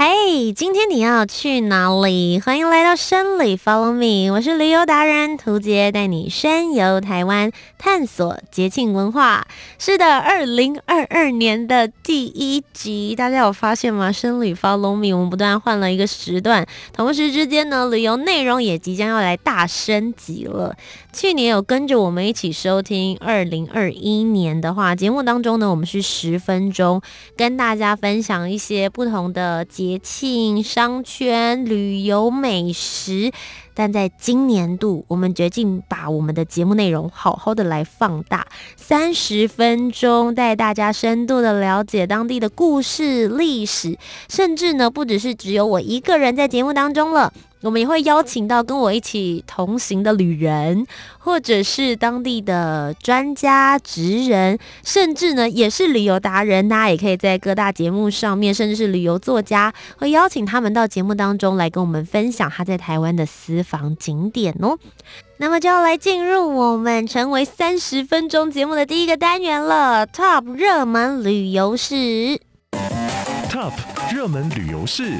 嘿，今天你要去哪里？欢迎来到生旅 Follow Me，我是旅游达人屠洁，带你深游台湾，探索节庆文化。是的，二零二二年的第一集，大家有发现吗？生旅 Follow Me，我们不断换了一个时段，同时之间呢，旅游内容也即将要来大升级了。去年有跟着我们一起收听二零二一年的话，节目当中呢，我们是十分钟跟大家分享一些不同的节节庆、商圈、旅游、美食。但在今年度，我们决定把我们的节目内容好好的来放大，三十分钟带大家深度的了解当地的故事、历史，甚至呢，不只是只有我一个人在节目当中了。我们也会邀请到跟我一起同行的旅人，或者是当地的专家、职人，甚至呢也是旅游达人。大家也可以在各大节目上面，甚至是旅游作家，会邀请他们到节目当中来跟我们分享他在台湾的私房景点哦。那么就要来进入我们成为三十分钟节目的第一个单元了，Top 热门旅游市。Top 热门旅游市。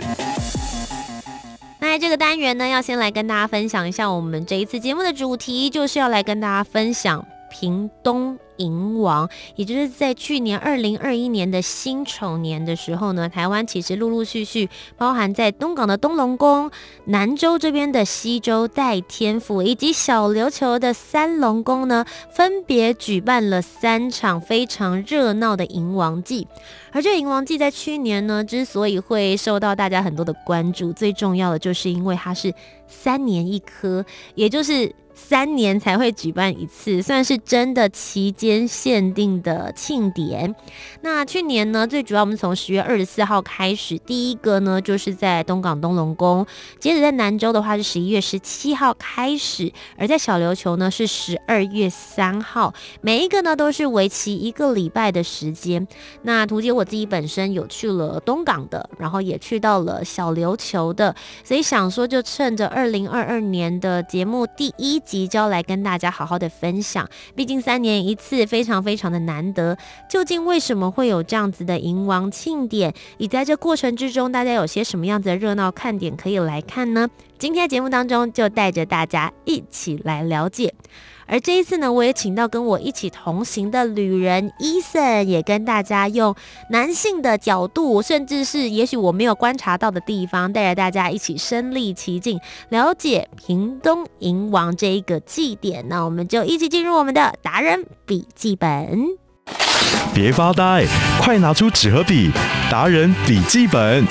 那这个单元呢，要先来跟大家分享一下我们这一次节目的主题，就是要来跟大家分享屏东。迎王，也就是在去年二零二一年的辛丑年的时候呢，台湾其实陆陆续续，包含在东港的东龙宫、南州这边的西州代天府，以及小琉球的三龙宫呢，分别举办了三场非常热闹的迎王祭。而这个迎王祭在去年呢，之所以会受到大家很多的关注，最重要的就是因为它是三年一科，也就是。三年才会举办一次，算是真的期间限定的庆典。那去年呢，最主要我们从十月二十四号开始，第一个呢就是在东港东龙宫，接着在南州的话是十一月十七号开始，而在小琉球呢是十二月三号，每一个呢都是为期一个礼拜的时间。那图姐我自己本身有去了东港的，然后也去到了小琉球的，所以想说就趁着二零二二年的节目第一。即将来跟大家好好的分享，毕竟三年一次，非常非常的难得。究竟为什么会有这样子的迎王庆典？以在这过程之中，大家有些什么样子的热闹看点可以来看呢？今天的节目当中就带着大家一起来了解。而这一次呢，我也请到跟我一起同行的旅人伊森也跟大家用男性的角度，甚至是也许我没有观察到的地方，带着大家一起身历其境，了解屏东迎王这一个祭典。那我们就一起进入我们的达人笔记本。别发呆，快拿出纸和笔，达人笔记本。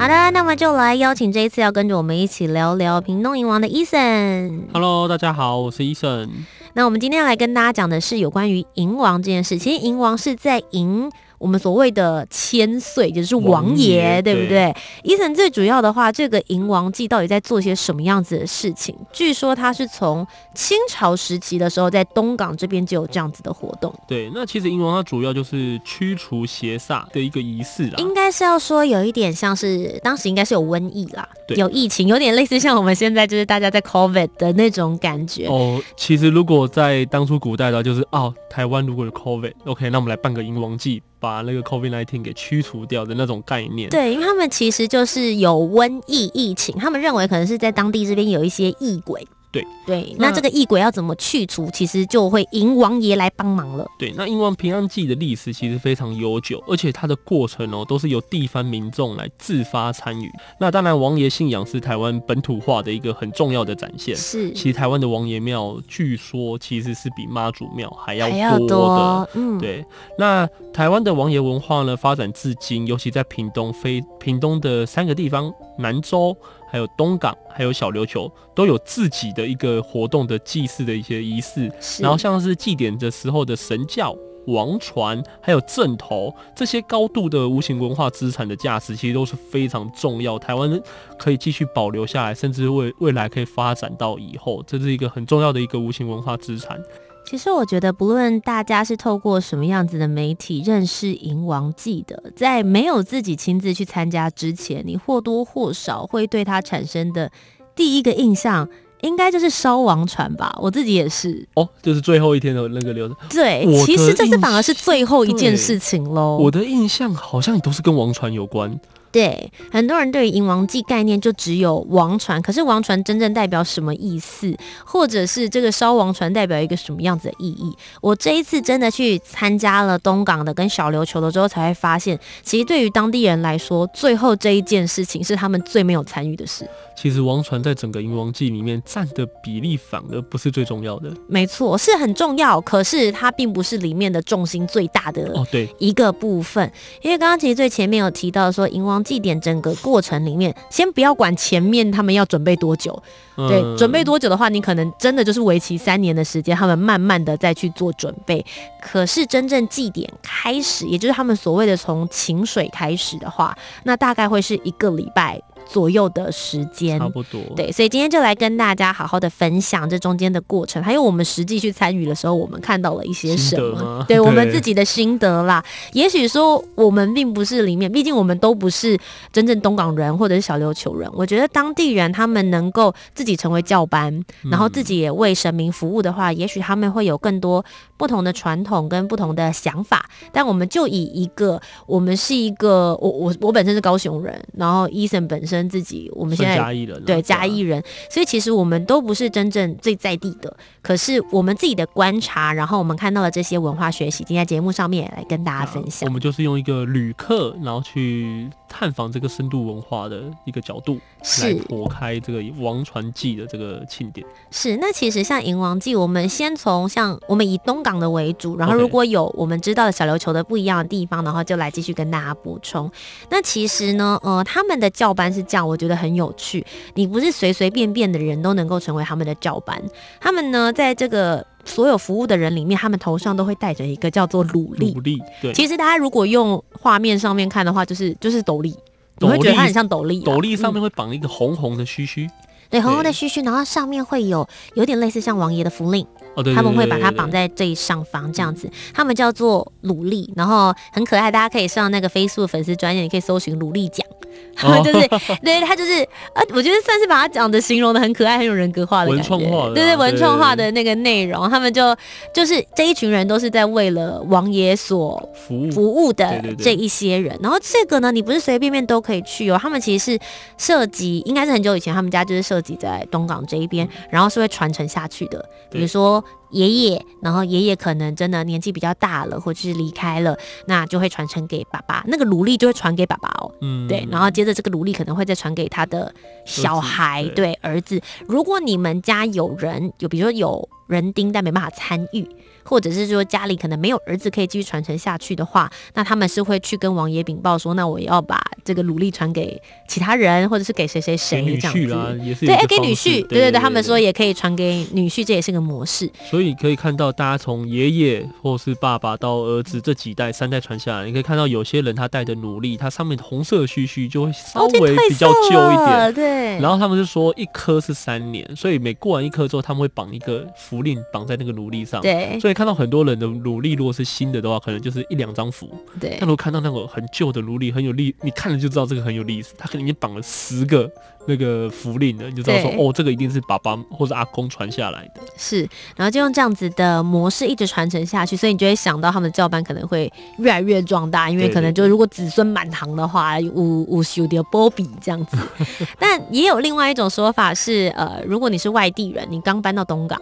好的，那么就来邀请这一次要跟着我们一起聊聊屏东银王的 Eason。Hello，大家好，我是 Eason。那我们今天要来跟大家讲的是有关于银王这件事。其实银王是在迎。我们所谓的千岁就是王爷，对不对？Eason 最主要的话，这个迎王祭到底在做些什么样子的事情？据说他是从清朝时期的时候，在东港这边就有这样子的活动。对，那其实迎王它主要就是驱除邪煞的一个仪式啦。应该是要说有一点像是当时应该是有瘟疫啦，有疫情，有点类似像我们现在就是大家在 COVID 的那种感觉。哦，其实如果在当初古代的话，就是哦，台湾如果有 COVID，OK，那我们来办个迎王祭。把那个 COVID-19 给驱除掉的那种概念。对，因为他们其实就是有瘟疫疫情，他们认为可能是在当地这边有一些异鬼。对对，那这个异鬼要怎么去除，其实就会迎王爷来帮忙了。对，那迎王平安祭的历史其实非常悠久，而且它的过程哦，都是由地方民众来自发参与。那当然，王爷信仰是台湾本土化的一个很重要的展现。是，其实台湾的王爷庙，据说其实是比妈祖庙还要多的。多，嗯，对。那台湾的王爷文化呢，发展至今，尤其在屏东非屏东的三个地方，南州。还有东港，还有小琉球，都有自己的一个活动的祭祀的一些仪式。然后像是祭典的时候的神教、王船，还有阵头这些高度的无形文化资产的价值，其实都是非常重要。台湾可以继续保留下来，甚至未未来可以发展到以后，这是一个很重要的一个无形文化资产。其实我觉得，不论大家是透过什么样子的媒体认识《银王记》的，在没有自己亲自去参加之前，你或多或少会对它产生的第一个印象，应该就是烧王船吧。我自己也是。哦，就是最后一天的那个流程。对，其实这次反而是最后一件事情喽。我的印象好像也都是跟王船有关。对，很多人对于银王记概念就只有王船，可是王船真正代表什么意思，或者是这个烧王船代表一个什么样子的意义？我这一次真的去参加了东港的跟小琉球的之后，才会发现，其实对于当地人来说，最后这一件事情是他们最没有参与的事。其实王传在整个银王祭里面占的比例反而不是最重要的。没错，是很重要，可是它并不是里面的重心最大的哦，对，一个部分。哦、因为刚刚其实最前面有提到说银王。祭典整个过程里面，先不要管前面他们要准备多久，嗯、对，准备多久的话，你可能真的就是为期三年的时间，他们慢慢的再去做准备。可是真正祭典开始，也就是他们所谓的从请水开始的话，那大概会是一个礼拜。左右的时间，差不多。对，所以今天就来跟大家好好的分享这中间的过程，还有我们实际去参与的时候，我们看到了一些什么，对，对我们自己的心得啦。也许说我们并不是里面，毕竟我们都不是真正东港人或者是小琉球人。我觉得当地人他们能够自己成为教班，然后自己也为神明服务的话，嗯、也许他们会有更多不同的传统跟不同的想法。但我们就以一个，我们是一个，我我我本身是高雄人，然后 Eason 本身。自己，我们现在嘉义人对嘉义人，所以其实我们都不是真正最在地的。可是我们自己的观察，然后我们看到了这些文化学习，今天在节目上面也来跟大家分享。我们就是用一个旅客，然后去探访这个深度文化的一个角度，是来剖开这个王传记的这个庆典。是，那其实像银王记，我们先从像我们以东港的为主，然后如果有我们知道的小琉球的不一样的地方，然后就来继续跟大家补充。那其实呢，呃，他们的教班是这样，我觉得很有趣。你不是随随便便的人都能够成为他们的教班，他们呢，在这个所有服务的人里面，他们头上都会戴着一个叫做努力”。努力，对。其实大家如果用画面上面看的话，就是就是斗笠，你会觉得它很像斗笠。斗笠上面会绑一个红红的须须，对，红红的须须，然后上面会有有点类似像王爷的符令。哦，对，他们会把它绑在最上方这样子，他们叫做努力，然后很可爱，大家可以上那个 Facebook 粉丝专业，你可以搜寻努力奖。他们就是，对，他就是，呃，我觉得算是把他讲的形容的很可爱，很有人格化的感觉，文创化的，对对，文创化的那个内容，他们就就是这一群人都是在为了王爷所服务服务的这一些人，然后这个呢，你不是随随便便都可以去哦，他们其实是涉及，应该是很久以前他们家就是涉及在东港这一边，然后是会传承下去的，比如说。爷爷，然后爷爷可能真的年纪比较大了，或者是离开了，那就会传承给爸爸，那个奴隶就会传给爸爸哦。嗯，对，然后接着这个奴隶可能会再传给他的小孩，对，对，儿子。如果你们家有人，有比如说有人丁，但没办法参与。或者是说家里可能没有儿子可以继续传承下去的话，那他们是会去跟王爷禀报说，那我要把这个努力传给其他人，或者是给谁谁谁这样子。对，哎，给女婿，对对对，他们说也可以传给女婿，这也是个模式。所以可以看到，大家从爷爷或是爸爸到儿子这几代三代传下来，你可以看到有些人他带的努力，他上面红色须须就会稍微比较旧一点。对。然后他们就说一颗是三年，所以每过完一颗之后，他们会绑一个符令绑在那个奴隶上。对。所以看到很多人的奴隶，如果是新的的话，可能就是一两张符。对。但如果看到那个很旧的奴隶，很有历，你看了就知道这个很有历史。他可能已经绑了十个那个符令了，你就知道说哦，这个一定是爸爸或者阿公传下来的。是。然后就用这样子的模式一直传承下去，所以你就会想到他们的教班可能会越来越壮大，因为可能就如果子孙满堂的话，五五修的波比这样子。但也有另外一种说法是，呃，如果你是外地人，你刚搬到东港。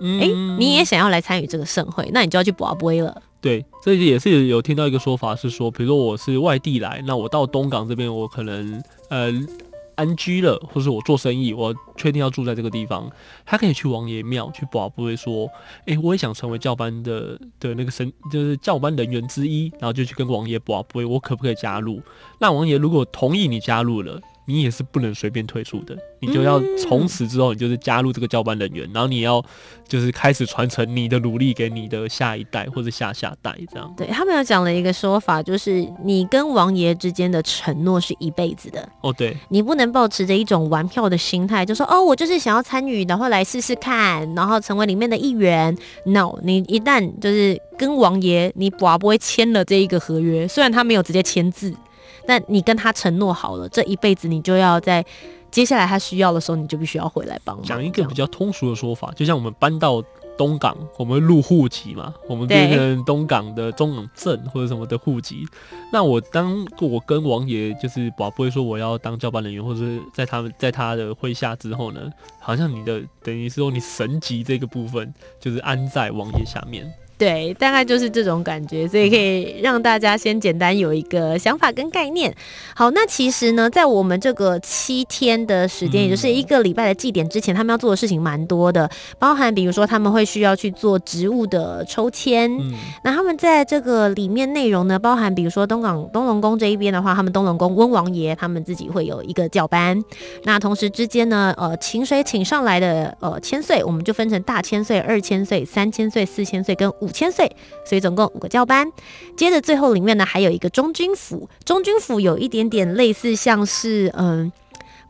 哎、你也想要来参与这个盛会，那你就要去博杯了。对，这也是有听到一个说法是说，比如说我是外地来，那我到东港这边，我可能呃安居了，或是我做生意，我确定要住在这个地方，他可以去王爷庙去博杯，说，哎、欸，我也想成为教班的的那个神，就是教班人员之一，然后就去跟王爷博杯，我可不可以加入？那王爷如果同意你加入了。你也是不能随便退出的，你就要从此之后，你就是加入这个教班人员，嗯、然后你要就是开始传承你的努力给你的下一代或者下下代这样。对，他们有讲了一个说法，就是你跟王爷之间的承诺是一辈子的。哦，对，你不能保持着一种玩票的心态，就说哦，我就是想要参与，然后来试试看，然后成为里面的一员。No，你一旦就是跟王爷，你不不会签了这一个合约，虽然他没有直接签字。但你跟他承诺好了，这一辈子你就要在接下来他需要的时候，你就必须要回来帮忙。讲一个比较通俗的说法，就像我们搬到东港，我们入户籍嘛，我们变成东港的中港镇或者什么的户籍。那我当我跟王爷就是宝不会说我要当交班人员，或者是在他们在他的麾下之后呢，好像你的等于是说你神级这个部分就是安在王爷下面。对，大概就是这种感觉，所以可以让大家先简单有一个想法跟概念。好，那其实呢，在我们这个七天的时间，也就是一个礼拜的祭典之前，他们要做的事情蛮多的，包含比如说他们会需要去做植物的抽签。嗯，那他们在这个里面内容呢，包含比如说东港东龙宫这一边的话，他们东龙宫温王爷他们自己会有一个教班。那同时之间呢，呃，请水请上来的呃千岁，我们就分成大千岁、二千岁、三千岁、四千岁跟五。五千岁，所以总共五个教班。接着最后里面呢，还有一个中军府。中军府有一点点类似，像是嗯，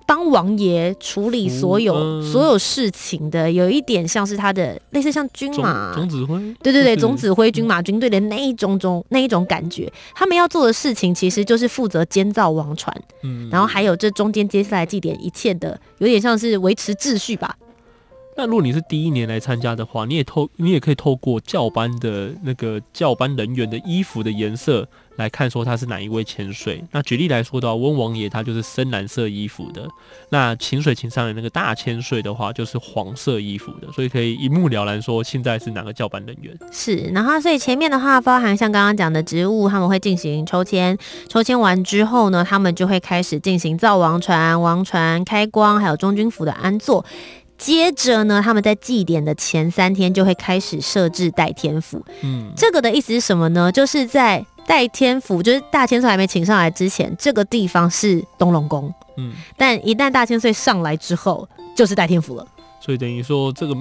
帮王爷处理所有、嗯、所有事情的，有一点像是他的类似像军马总指挥。对对对，总指挥军马军队的那一种种那一种感觉。他们要做的事情其实就是负责监造王船，嗯，然后还有这中间接下来祭典一切的，有点像是维持秩序吧。那如果你是第一年来参加的话，你也透你也可以透过教班的那个教班人员的衣服的颜色来看，说他是哪一位千岁。那举例来说的话，温王爷他就是深蓝色衣服的，那请水请上的那个大千岁的话就是黄色衣服的，所以可以一目了然说现在是哪个教班人员。是，然后所以前面的话包含像刚刚讲的职务，他们会进行抽签，抽签完之后呢，他们就会开始进行造王船、王船开光，还有中军府的安座。接着呢，他们在祭典的前三天就会开始设置代天府。嗯，这个的意思是什么呢？就是在代天府，就是大千岁还没请上来之前，这个地方是东龙宫。嗯，但一旦大千岁上来之后，就是代天府了。所以等于说这个。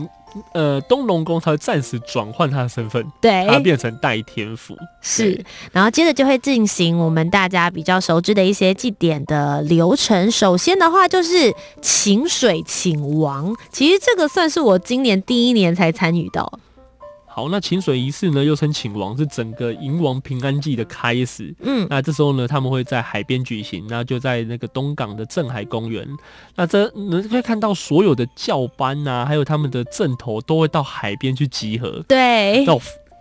呃，东龙宫他会暂时转换他的身份，对，他变成代天府，是，然后接着就会进行我们大家比较熟知的一些祭典的流程。首先的话就是请水请王，其实这个算是我今年第一年才参与到。好，那请水仪式呢，又称请王，是整个迎王平安祭的开始。嗯，那这时候呢，他们会在海边举行，那就在那个东港的镇海公园。那这能可以看到所有的教班啊，还有他们的阵头都会到海边去集合。对，那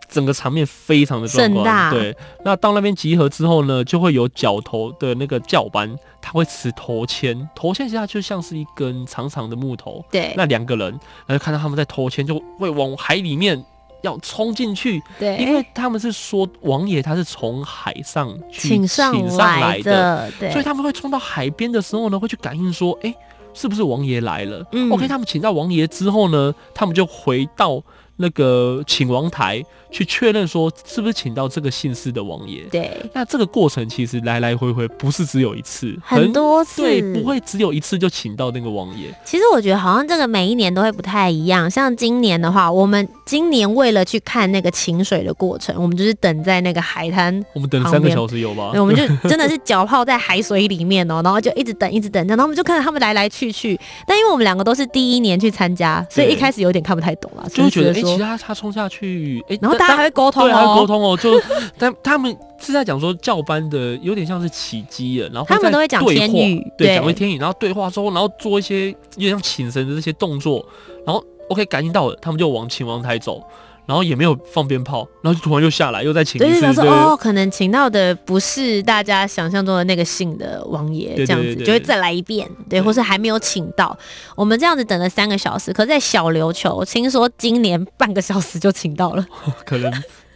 整个场面非常的壮观。对，那到那边集合之后呢，就会有角头的那个教班，他会持头签，头签下就像是一根长长的木头。对，那两个人，然后看到他们在头签，就会往海里面。要冲进去，对，因为他们是说王爷他是从海上去请上来的，对，所以他们会冲到海边的时候呢，会去感应说，哎、欸，是不是王爷来了？嗯，OK，他们请到王爷之后呢，他们就回到。那个请王台去确认说是不是请到这个姓氏的王爷？对，那这个过程其实来来回回不是只有一次，很多次，对，不会只有一次就请到那个王爷。其实我觉得好像这个每一年都会不太一样。像今年的话，我们今年为了去看那个请水的过程，我们就是等在那个海滩，我们等了三个小时有吧？对，我们就 真的是脚泡在海水里面哦，然后就一直等，一直等，然后我们就看着他们来来去去。但因为我们两个都是第一年去参加，所以一开始有点看不太懂了，就觉得哎。其他他冲下去，哎、欸，然后大家还会沟通、哦，对，还会沟通哦。就但他们是在讲说教班的有点像是起乩了，然后他们都会讲天语，对，讲会天语，然后对话之后，然后做一些有点像请神的这些动作，然后 OK 感应到了，他们就往请王台走。然后也没有放鞭炮，然后就突然又下来，又再请一次。对，说哦，可能请到的不是大家想象中的那个姓的王爷，这样子就会再来一遍，对，或是还没有请到。我们这样子等了三个小时，可是在小琉球，听说今年半个小时就请到了，可能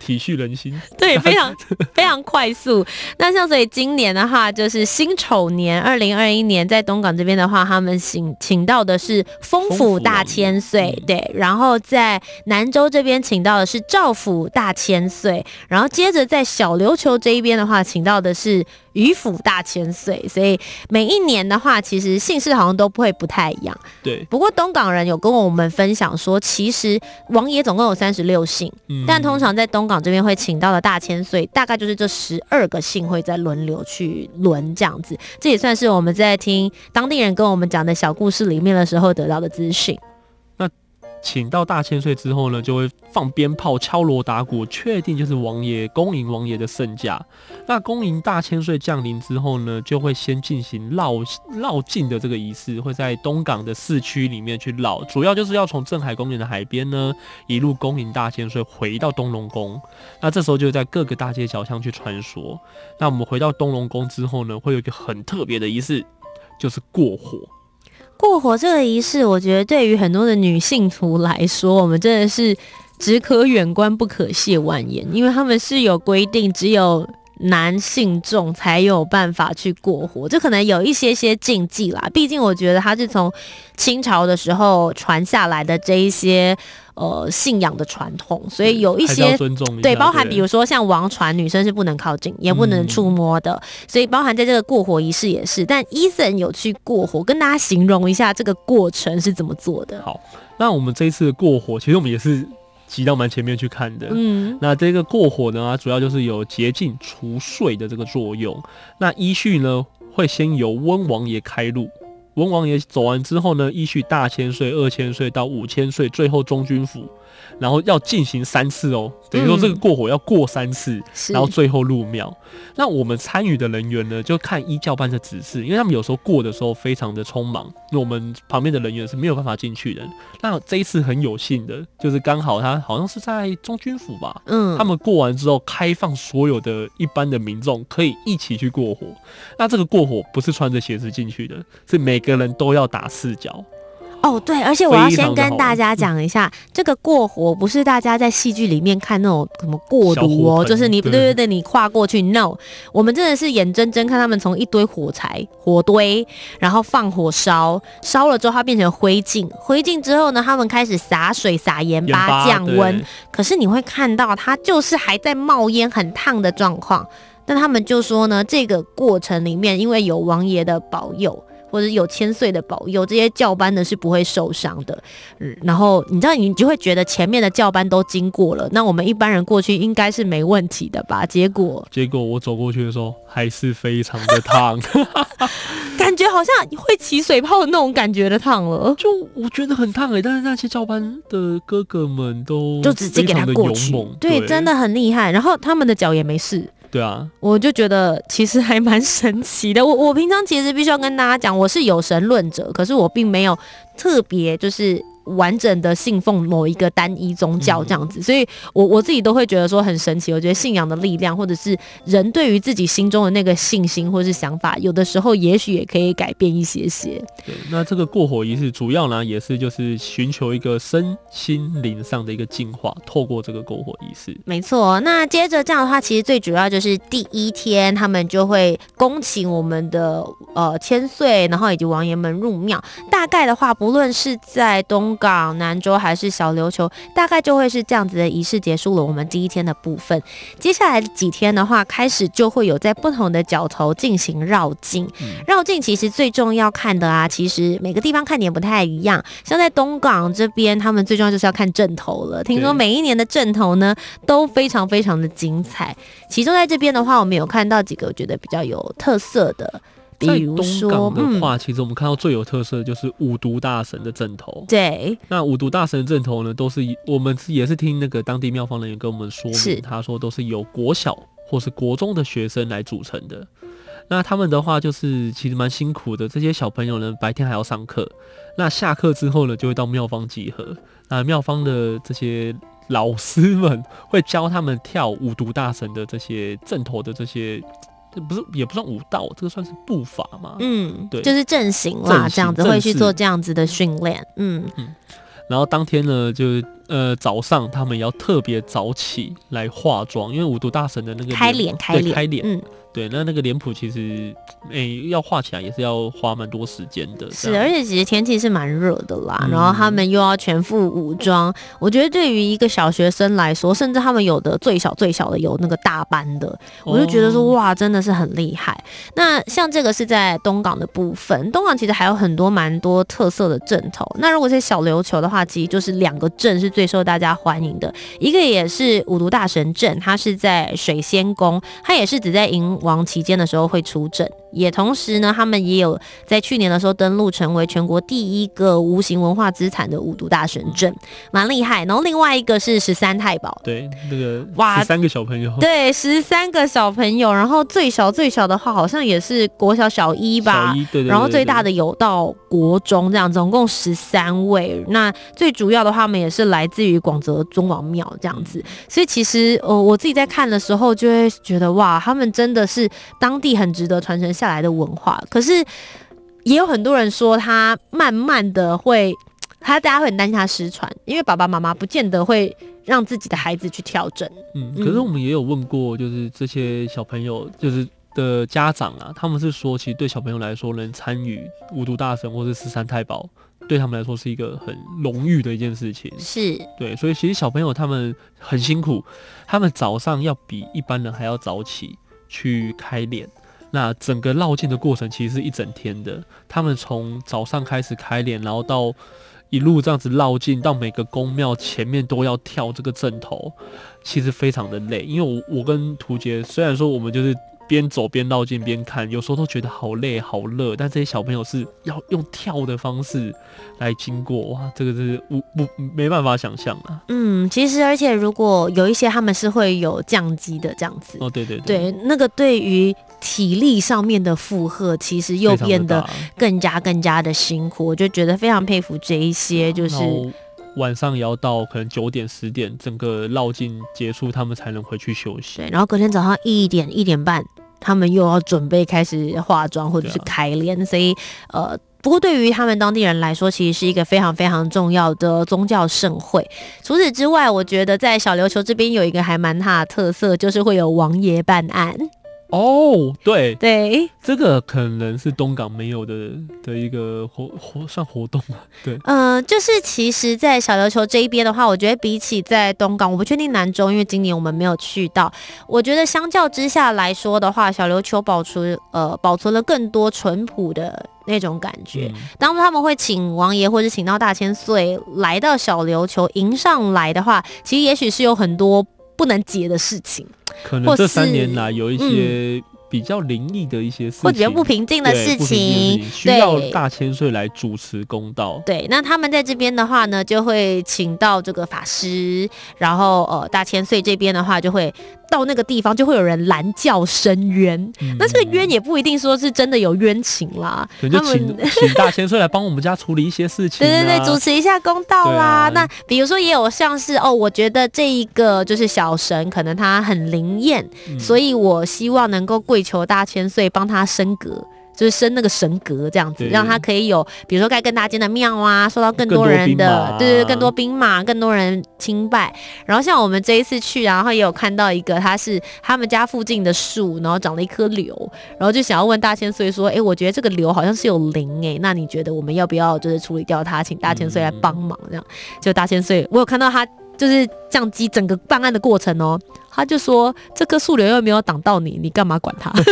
体恤人心，对，非常非常快速。那像所以今年的话，就是辛丑年，二零二一年，在东港这边的话，他们请请到的是丰府大千岁，对，然后在南州这边请到的是赵府大千岁，然后接着在小琉球这一边的话，请到的是。渔府大千岁，所以每一年的话，其实姓氏好像都不会不太一样。对。不过东港人有跟我们分享说，其实王爷总共有三十六姓，嗯，但通常在东港这边会请到了大千岁，大概就是这十二个姓会在轮流去轮这样子。这也算是我们在听当地人跟我们讲的小故事里面的时候得到的资讯。请到大千岁之后呢，就会放鞭炮、敲锣打鼓，确定就是王爷恭迎王爷的圣驾。那恭迎大千岁降临之后呢，就会先进行绕绕境的这个仪式，会在东港的市区里面去绕，主要就是要从镇海公园的海边呢，一路恭迎大千岁回到东龙宫。那这时候就在各个大街小巷去穿梭。那我们回到东龙宫之后呢，会有一个很特别的仪式，就是过火。过火这个仪式，我觉得对于很多的女性徒来说，我们真的是只可远观不可亵玩焉，因为他们是有规定，只有男性众才有办法去过火，这可能有一些些禁忌啦。毕竟我觉得它是从清朝的时候传下来的这一些。呃，信仰的传统，所以有一些尊重一对，包含比如说像王传，女生是不能靠近，也不能触摸的，嗯，所以包含在这个过火仪式也是。但 Eason 有去过火，跟大家形容一下这个过程是怎么做的。好，那我们这一次的过火，其实我们也是挤到蛮前面去看的。嗯，那这个过火呢，主要就是有洁净除税的这个作用。那依序呢，会先由温王爷开路。温王爷走完之后呢，依序大千岁、二千岁到五千岁，最后中军府。然后要进行三次哦，等于说这个过火要过三次，嗯、然后最后入庙。那我们参与的人员呢，就看依教班的指示，因为他们有时候过的时候非常的匆忙，那我们旁边的人员是没有办法进去的。那这一次很有幸的，就是刚好他好像是在中军府吧，嗯，他们过完之后开放所有的一般的民众可以一起去过火。那这个过火不是穿着鞋子进去的，是每个人都要打四脚。哦，对，而且我要先跟大家讲一下，这个过火不是大家在戏剧里面看那种什么过炉哦，就是你对对对，你跨过去，no，我们真的是眼睁睁看他们从一堆火柴火堆，然后放火烧，烧了之后它变成灰烬，灰烬之后呢，他们开始洒水洒盐巴降温，可是你会看到它就是还在冒烟，很烫的状况，但他们就说呢，这个过程里面因为有王爷的保佑。或者有千岁的保佑，这些教班的是不会受伤的。嗯，然后你知道，你就会觉得前面的教班都经过了，那我们一般人过去应该是没问题的吧？结果，结果我走过去的时候还是非常的烫，感觉好像会起水泡的那种感觉的烫了。就我觉得很烫哎、欸，但是那些教班的哥哥们都就直接给他过去，对，对，真的很厉害。然后他们的脚也没事。对啊，我就觉得其实还蛮神奇的。我我平常其实必须要跟大家讲，我是有神论者，可是我并没有特别就是。完整的信奉某一个单一宗教这样子，所以我我自己都会觉得说很神奇。我觉得信仰的力量，或者是人对于自己心中的那个信心或者是想法，有的时候也许也可以改变一些些。对，那这个过火仪式主要呢，也是就是寻求一个身心灵上的一个净化，透过这个过火仪式。没错。那接着这样的话，其实最主要就是第一天，他们就会恭请我们的呃千岁，然后以及王爷们入庙。大概的话，不论是在东港、南州还是小琉球，大概就会是这样子的仪式结束了。我们第一天的部分，接下来几天的话，开始就会有在不同的角头进行绕境。绕境其实最重要看的啊，其实每个地方看点不太一样。像在东港这边，他们最重要就是要看阵头了。听说每一年的阵头呢都非常非常的精彩。其中在这边的话，我们有看到几个我觉得比较有特色的。比如说在东港的话，嗯，其实我们看到最有特色的就是五毒大神的阵头。对，那五毒大神的阵头呢，都是我们也是听那个当地庙方人员跟我们说明，他说都是由国小或是国中的学生来组成的。那他们的话就是其实蛮辛苦的，这些小朋友呢白天还要上课，那下课之后呢就会到庙方集合。那庙方的这些老师们会教他们跳五毒大神的这些阵头的这些。这不是也不算武道，这个算是步伐嘛？嗯，对，就是阵型啦，这样子会去做这样子的训练。嗯嗯。然后当天呢，就呃早上他们要特别早起来化妆，因为五毒大神的那个开脸开脸开脸，嗯。对，那那个脸谱其实，诶、欸，要画起来也是要花蛮多时间的。是，而且其实天气是蛮热的啦，嗯、然后他们又要全副武装。我觉得对于一个小学生来说，甚至他们有的最小最小的有那个大班的，我就觉得说哇，真的是很厉害。那像这个是在东港的部分，东港其实还有很多蛮多特色的镇头。那如果是小琉球的话，其实就是两个镇是最受大家欢迎的，一个也是五毒大神阵，它是在水仙宫，它也是只在迎王期间的时候会出阵。也同时呢，他们也有在去年的时候登陆成为全国第一个无形文化资产的五毒大神阵，蛮厉害。然后另外一个是十三太保，对，那个哇，十三个小朋友，对，十三个小朋友。然后最小最小的话，好像也是国小小一吧，小一，对。然后最大的有到国中这样，总共十三位。那最主要的话，他们也是来自于广泽中王庙这样子。所以其实呃，我自己在看的时候，就会觉得哇，他们真的是当地很值得传承下来的文化，可是也有很多人说他慢慢的会，他大家会很担心他失传，因为爸爸妈妈不见得会让自己的孩子去调整。嗯，可是我们也有问过，就是这些小朋友，就是的家长啊，他们是说，其实对小朋友来说，能参与五毒大神或是十三太保，对他们来说是一个很荣誉的一件事情。是对，所以其实小朋友他们很辛苦，他们早上要比一般人还要早起去开脸。那整个绕境的过程其实是一整天的，他们从早上开始开脸，然后到一路这样子绕境，到每个宫庙前面都要跳这个阵头，其实非常的累。因为我我跟图杰虽然说我们就是。边走边绕境边看，有时候都觉得好累好热，但这些小朋友是要用跳的方式来经过，哇，这个是无不没办法想象啊。嗯，其实而且如果有一些他们是会有降级的这样子，哦，对对对，对，那个对于体力上面的负荷，其实又变得更加更加的辛苦，我就觉得非常佩服这一些就是。晚上也要到可能九点十点，整个绕境结束，他们才能回去休息。对，然后隔天早上一点一点半，他们又要准备开始化妆或者是开脸，啊，所以呃，不过对于他们当地人来说，其实是一个非常非常重要的宗教盛会。除此之外，我觉得在小琉球这边有一个还蛮大的特色，就是会有王爷办案。哦、oh，对对，这个可能是东港没有的的一个活活算活动吧？对，嗯、呃，就是其实，在小琉球这一边的话，我觉得比起在东港，我不确定南州，因为今年我们没有去到。我觉得相较之下来说的话，小琉球保存呃保存了更多淳朴的那种感觉。嗯、当他们会请王爷或者请到大千岁来到小琉球迎上来的话，其实也许是有很多不能结的事情。可能这三年来有一些比较灵异的一些事情，或者比较不平静的事情，需要大千岁来主持公道。对，那他们在这边的话呢，就会请到这个法师，然后呃，大千岁这边的话就会。到那个地方就会有人拦轿申冤，嗯，那这个冤也不一定说是真的有冤情啦。可能就请 请大千岁来帮我们家处理一些事情，啊，对对对，主持一下公道啦，啊。那比如说也有像是哦，我觉得这一个就是小神，可能他很灵验，嗯，所以我希望能够跪求大千岁帮他升格。就是升那个神格这样子，让他可以有，比如说盖更大间的庙啊，受到更多人的，对对对，更多兵马，更多人钦拜。然后像我们这一次去，然后也有看到一个，他是他们家附近的树，然后长了一棵柳，然后就想要问大千岁说，哎、欸，我觉得这个柳好像是有灵哎，那你觉得我们要不要就是处理掉它，请大千岁来帮忙这样？就大千岁，我有看到他。就是降机整个办案的过程哦，他就说这棵树瘤又没有挡到你，你干嘛管它？类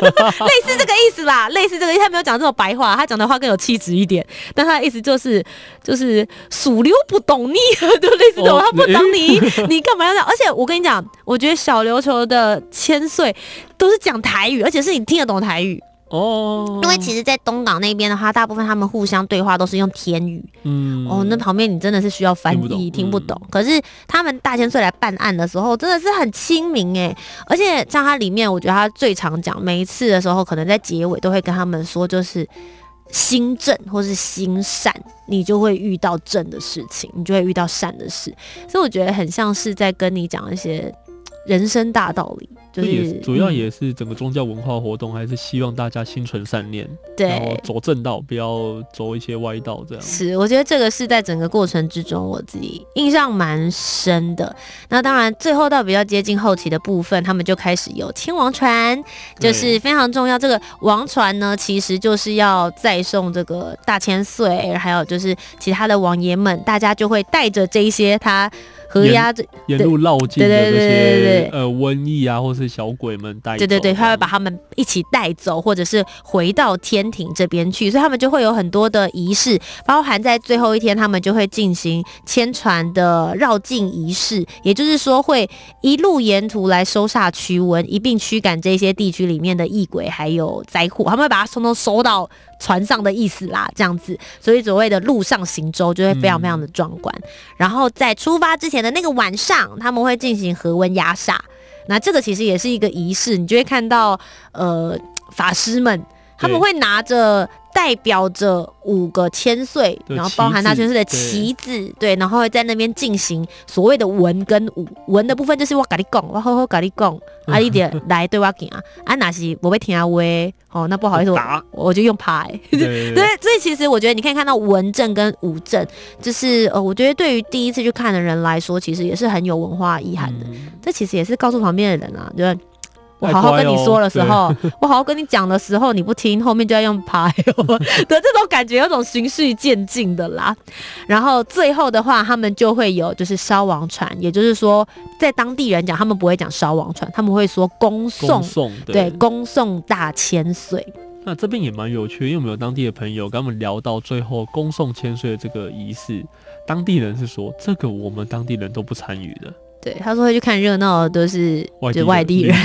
似这个意思啦，类似这个，他没有讲这种白话，他讲的话更有气质一点。但他的意思就是，就是树柳不懂你，就类似这种，他不懂你，你干嘛要这样？而且我跟你讲，我觉得小琉球的千岁都是讲台语，而且是你听得懂台语。哦、oh，因为其实，在东港那边的话，大部分他们互相对话都是用天语。嗯，哦，那旁边你真的是需要翻译，听不懂。可是他们大千岁来办案的时候，真的是很亲民哎，而且像他里面，我觉得他最常讲，每一次的时候，可能在结尾都会跟他们说，就是心正或是心善，你就会遇到正的事情，你就会遇到善的事。所以我觉得很像是在跟你讲一些。人生大道理。就是主要也是整个宗教文化活动，还是希望大家心存善念，对，然后走正道，不要走一些歪道。这样是，我觉得这个是在整个过程之中，我自己印象蛮深的。那当然，最后到比较接近后期的部分，他们就开始有亲王船，就是非常重要。这个王船呢，其实就是要再送这个大千岁，还有就是其他的王爷们，大家就会带着这一些他。和鸭这沿路绕境的这些呃瘟疫啊，或是小鬼们带走，对对对，他会把他们一起带走，或者是回到天庭这边去，所以他们就会有很多的仪式，包含在最后一天，他们就会进行牵船的绕境仪式，也就是说会一路沿途来收煞驱瘟，一并驱赶这些地区里面的异鬼还有灾祸，他们会把它通通收到。船上的意思啦，这样子，所以所谓的陆上行舟就会非常非常的壮观。嗯、然后在出发之前的那个晚上，他们会进行和温压煞，那这个其实也是一个仪式，你就会看到呃法师们他们会拿着。代表着五个千岁，然后包含大千岁的旗子，对，对，然后会在那边进行所谓的文跟武。文的部分就是我跟你讲，我好好跟你讲，啊，你得来对我讲啊，啊，那是我会听啊喂，哦，那不好意思，我我就用拍。对，所以其实我觉得你可以看到文正跟武正，就是呃，我觉得对于第一次去看的人来说，其实也是很有文化意涵的。嗯、这其实也是告诉旁边的人啊，对。我好好跟你说的时候，我好好跟你讲的时候，你不听，后面就要用拍哦 的这种感觉，有种循序渐进的啦。然后最后的话，他们就会有就是烧王船，也就是说，在当地人讲，他们不会讲烧王船，他们会说恭送，对，恭送大千岁。那这边也蛮有趣，因为我们有当地的朋友跟他们聊到最后恭送千岁的这个仪式，当地人是说这个我们当地人都不参与的。对，他说会去看热闹的都是就外地人。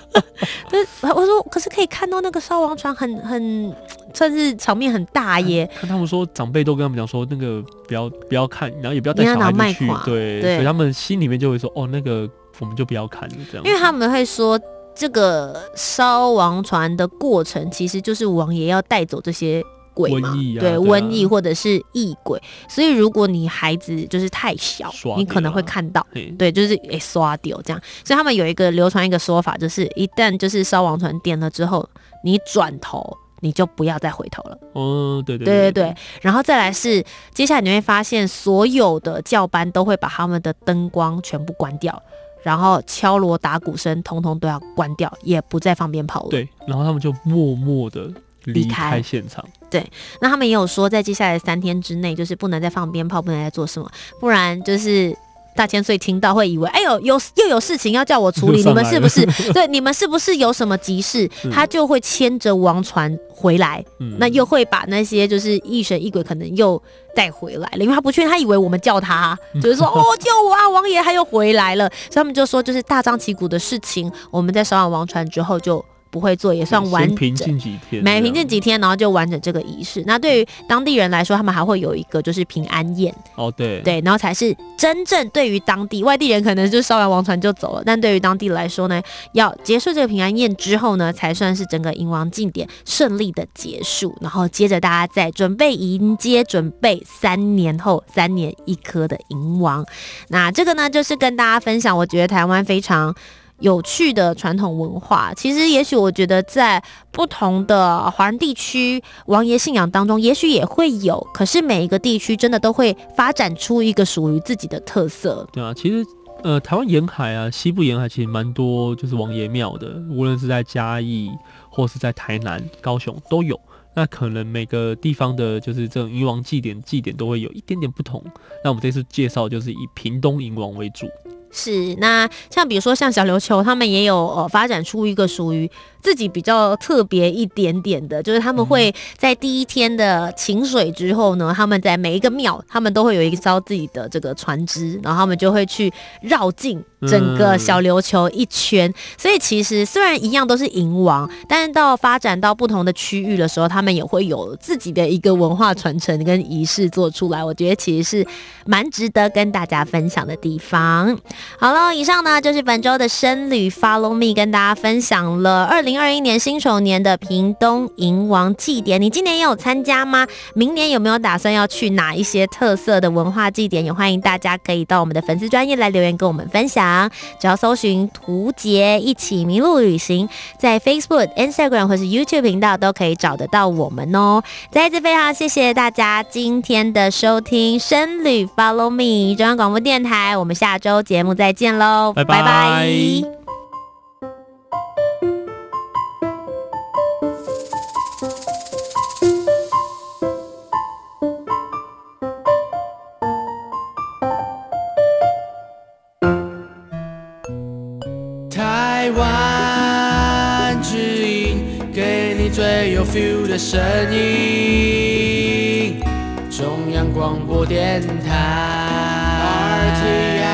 对，我说可是可以看到那个烧王船很很算是场面很大耶。看他们说长辈都跟他们讲说那个不要不要看，然后也不要带小孩子去。对，对，所以他们心里面就会说哦，那个我们就不要看这样。因为他们会说这个烧王船的过程其实就是王爷要带走这些。鬼嘛，啊、对，瘟疫或者是异鬼，所以如果你孩子就是太小，你可能会看到，对，就是诶刷掉这样。所以他们有一个流传一个说法，就是一旦就是烧王船点了之后，你转头你就不要再回头了。哦，对对对对对。然后再来是，接下来你会发现所有的教班都会把他们的灯光全部关掉，然后敲锣打鼓声通通都要关掉，也不再放鞭炮了。对，然后他们就默默的。离开现场，对，那他们也有说，在接下来三天之内，就是不能再放鞭炮，不能再做什么，不然就是大千岁听到会以为，哎呦，有又有事情要叫我处理，你们是不是？对，你们是不是有什么急事？他就会牵着王船回来，嗯、那又会把那些就是一神一鬼可能又带回来了，因为他不确定，他以为我们叫他，就是说哦救我啊，王爷他又回来了，所以他们就说，就是大张旗鼓的事情，我们在烧完王船之后就。不会做也算完整，平静几天，每平静几天，然后就完整这个仪式。那对于当地人来说，他们还会有一个就是平安宴哦，对对，然后才是真正对于当地外地人可能就烧完王船就走了，但对于当地来说呢，要结束这个平安宴之后呢，才算是整个迎王庆典顺利的结束。然后接着大家再准备迎接，准备三年后三年一颗的迎王。那这个呢，就是跟大家分享，我觉得台湾非常。有趣的传统文化，其实也许我觉得在不同的华人地区，王爷信仰当中，也许也会有。可是每一个地区真的都会发展出一个属于自己的特色。对啊，其实呃，台湾沿海啊，西部沿海其实蛮多，就是王爷庙的，无论是在嘉义或是在台南、高雄都有。那可能每个地方的，就是这种迎王祭典，祭典都会有一点点不同。那我们这次介绍就是以屏东迎王为主。是，那像比如说像小琉球，他们也有呃发展出一个属于自己比较特别一点点的，就是他们会在第一天的请水之后呢，他们在每一个庙，他们都会有一艘自己的这个船只，然后他们就会去绕境整个小琉球一圈。所以其实虽然一样都是迎王，但是到发展到不同的区域的时候，他们也会有自己的一个文化传承跟仪式做出来。我觉得其实是蛮值得跟大家分享的地方。好了，以上呢就是本周的深旅 Follow Me，跟大家分享了二零二一年辛丑年的屏东迎王祭典。你今年也有参加吗？明年有没有打算要去哪一些特色的文化祭典？也欢迎大家可以到我们的粉丝专页来留言跟我们分享。只要搜寻图杰一起迷路旅行，在 Facebook、Instagram 或是 YouTube 频道都可以找得到我们哦。再一次非常谢谢大家今天的收听，深旅 Follow Me 中央广播电台，我们下周节目再见喽，拜拜。拜拜。台湾之音，给你最有 feel 的声音，中央广播电台。RTI